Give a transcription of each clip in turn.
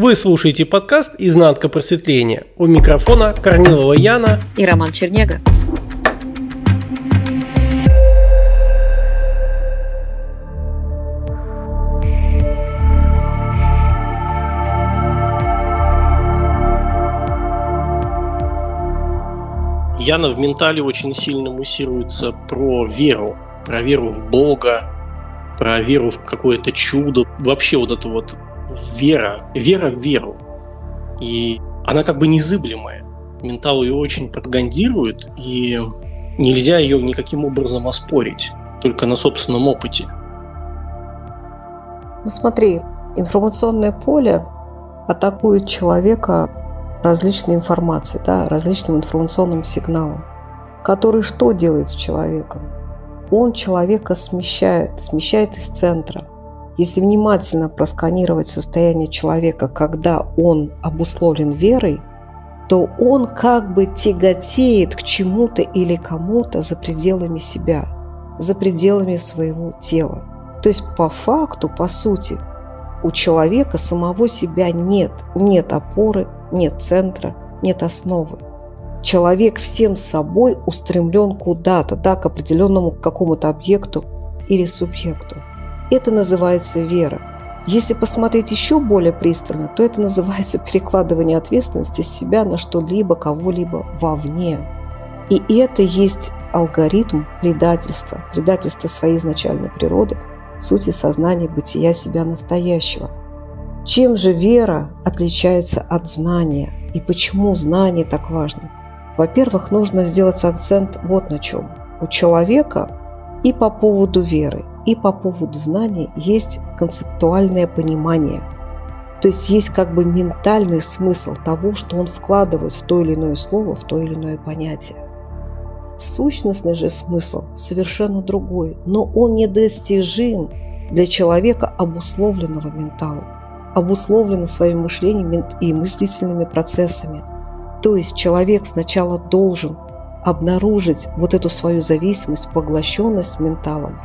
Вы слушаете подкаст «Изнанка просветления». У микрофона Корнилова Яна и Роман Чернега. Яна в ментале очень сильно муссируется про веру, про веру в Бога, про веру в какое-то чудо. Вообще вот это вот вера, вера в веру. И она как бы незыблемая. Ментал ее очень пропагандирует, и нельзя ее никаким образом оспорить, только на собственном опыте. Ну смотри, информационное поле атакует человека различной информацией, да, различным информационным сигналом, который что делает с человеком? Он человека смещает, смещает из центра. Если внимательно просканировать состояние человека, когда он обусловлен верой, то он как бы тяготеет к чему-то или кому-то за пределами себя, за пределами своего тела. То есть по факту, по сути, у человека самого себя нет, нет опоры, нет центра, нет основы. Человек всем собой устремлен куда-то, да, к определенному какому-то объекту или субъекту. Это называется вера. Если посмотреть еще более пристально, то это называется перекладывание ответственности с себя на что-либо, кого-либо вовне. И это есть алгоритм предательства, предательства своей изначальной природы, сути сознания бытия себя настоящего – чем же вера отличается от знания и почему знание так важно? Во-первых, нужно сделать акцент вот на чем. У человека и по поводу веры, и по поводу знания есть концептуальное понимание. То есть есть как бы ментальный смысл того, что он вкладывает в то или иное слово, в то или иное понятие. Сущностный же смысл совершенно другой, но он недостижим для человека, обусловленного менталом обусловлено своим мышлением и мыслительными процессами. То есть человек сначала должен обнаружить вот эту свою зависимость, поглощенность менталом.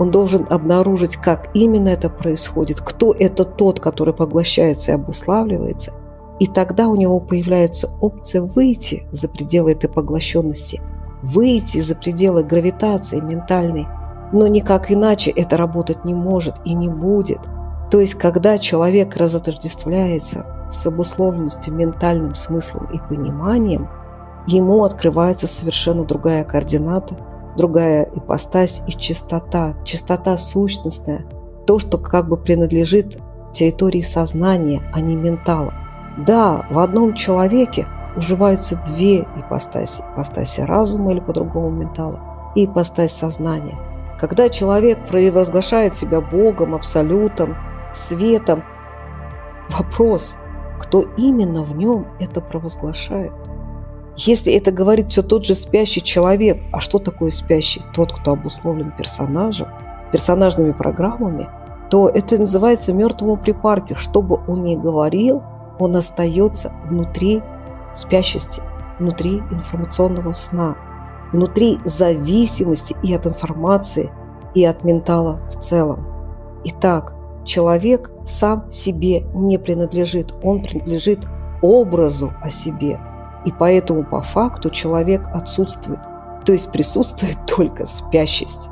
Он должен обнаружить, как именно это происходит, кто это тот, который поглощается и обуславливается. И тогда у него появляется опция выйти за пределы этой поглощенности, выйти за пределы гравитации ментальной. Но никак иначе это работать не может и не будет – то есть, когда человек разотождествляется с обусловленностью ментальным смыслом и пониманием, ему открывается совершенно другая координата, другая ипостась и чистота, чистота сущностная, то, что как бы принадлежит территории сознания, а не ментала. Да, в одном человеке уживаются две ипостаси. Ипостаси разума или по-другому ментала и ипостась сознания. Когда человек провозглашает себя Богом, Абсолютом, светом. Вопрос, кто именно в нем это провозглашает? Если это говорит все тот же спящий человек, а что такое спящий? Тот, кто обусловлен персонажем, персонажными программами, то это называется мертвому припарке. Что бы он ни говорил, он остается внутри спящести, внутри информационного сна, внутри зависимости и от информации, и от ментала в целом. Итак, человек сам себе не принадлежит, он принадлежит образу о себе. И поэтому по факту человек отсутствует, то есть присутствует только спящесть.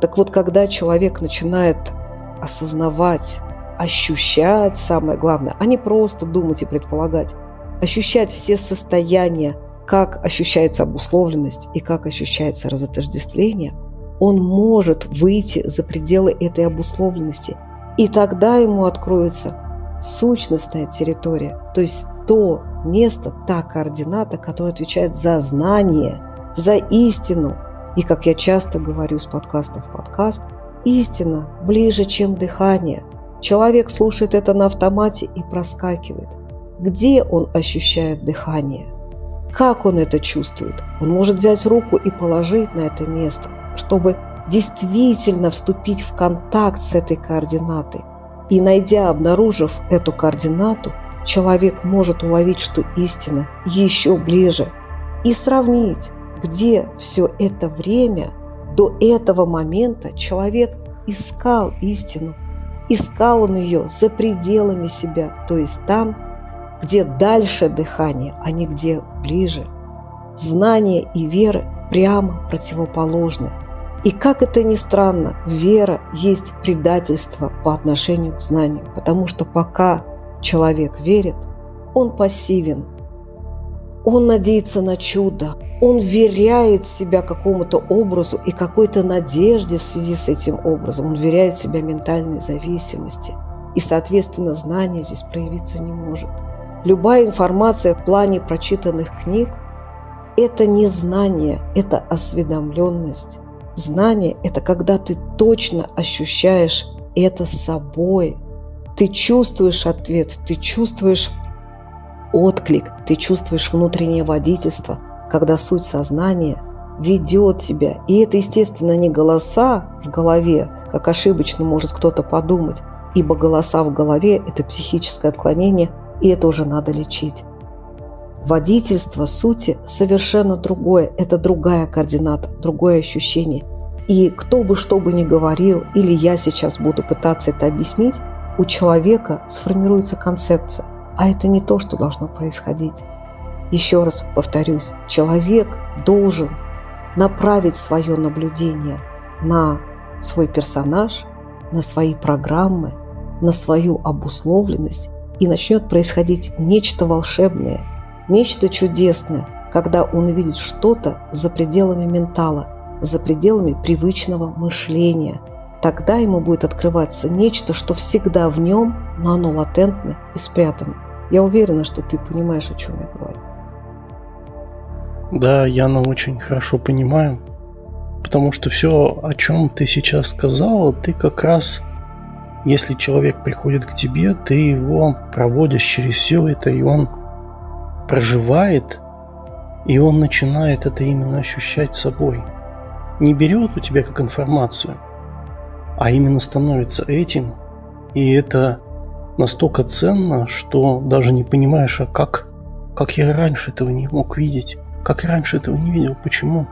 Так вот, когда человек начинает осознавать, ощущать, самое главное, а не просто думать и предполагать, ощущать все состояния, как ощущается обусловленность и как ощущается разотождествление, он может выйти за пределы этой обусловленности – и тогда ему откроется сущностная территория, то есть то место, та координата, которая отвечает за знание, за истину. И, как я часто говорю с подкаста в подкаст, истина ближе, чем дыхание. Человек слушает это на автомате и проскакивает. Где он ощущает дыхание? Как он это чувствует? Он может взять руку и положить на это место, чтобы действительно вступить в контакт с этой координатой. И найдя, обнаружив эту координату, человек может уловить, что истина еще ближе и сравнить, где все это время до этого момента человек искал истину Искал он ее за пределами себя, то есть там, где дальше дыхание, а не где ближе. Знание и вера прямо противоположны. И как это ни странно, вера есть предательство по отношению к знанию, потому что пока человек верит, он пассивен, он надеется на чудо, он веряет себя какому-то образу и какой-то надежде в связи с этим образом, он веряет себя ментальной зависимости. И, соответственно, знание здесь проявиться не может. Любая информация в плане прочитанных книг – это не знание, это осведомленность. Знание – это когда ты точно ощущаешь это собой. Ты чувствуешь ответ, ты чувствуешь отклик, ты чувствуешь внутреннее водительство, когда суть сознания ведет тебя. И это, естественно, не голоса в голове, как ошибочно может кто-то подумать, ибо голоса в голове – это психическое отклонение, и это уже надо лечить. Водительство сути совершенно другое, это другая координата, другое ощущение. И кто бы что бы ни говорил, или я сейчас буду пытаться это объяснить, у человека сформируется концепция – а это не то, что должно происходить. Еще раз повторюсь, человек должен направить свое наблюдение на свой персонаж, на свои программы, на свою обусловленность, и начнет происходить нечто волшебное, нечто чудесное, когда он увидит что-то за пределами ментала, за пределами привычного мышления. Тогда ему будет открываться нечто, что всегда в нем, но оно латентно и спрятано. Я уверена, что ты понимаешь, о чем я говорю. Да, Яна очень хорошо понимаю. Потому что все, о чем ты сейчас сказала, ты как раз, если человек приходит к тебе, ты его проводишь через все это, и он проживает, и он начинает это именно ощущать собой. Не берет у тебя как информацию, а именно становится этим, и это настолько ценно, что даже не понимаешь, а как, как я раньше этого не мог видеть, как я раньше этого не видел, почему?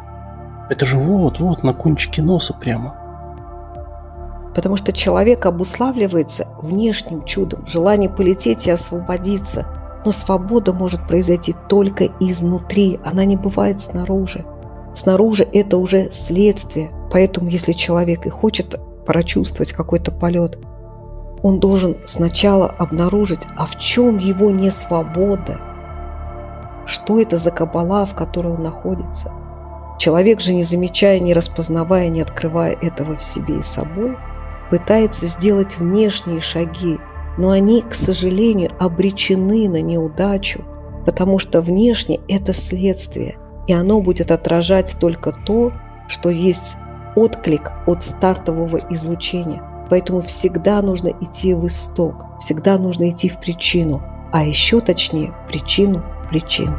Это же вот-вот на кончике носа прямо. Потому что человек обуславливается внешним чудом, желание полететь и освободиться. Но свобода может произойти только изнутри, она не бывает снаружи. Снаружи это уже следствие. Поэтому если человек и хочет прочувствовать какой-то полет, он должен сначала обнаружить, а в чем его несвобода, что это за кабала, в которой он находится. Человек же, не замечая, не распознавая, не открывая этого в себе и собой, пытается сделать внешние шаги, но они, к сожалению, обречены на неудачу, потому что внешне это следствие, и оно будет отражать только то, что есть отклик от стартового излучения. Поэтому всегда нужно идти в исток, всегда нужно идти в причину, а еще точнее в причину причин.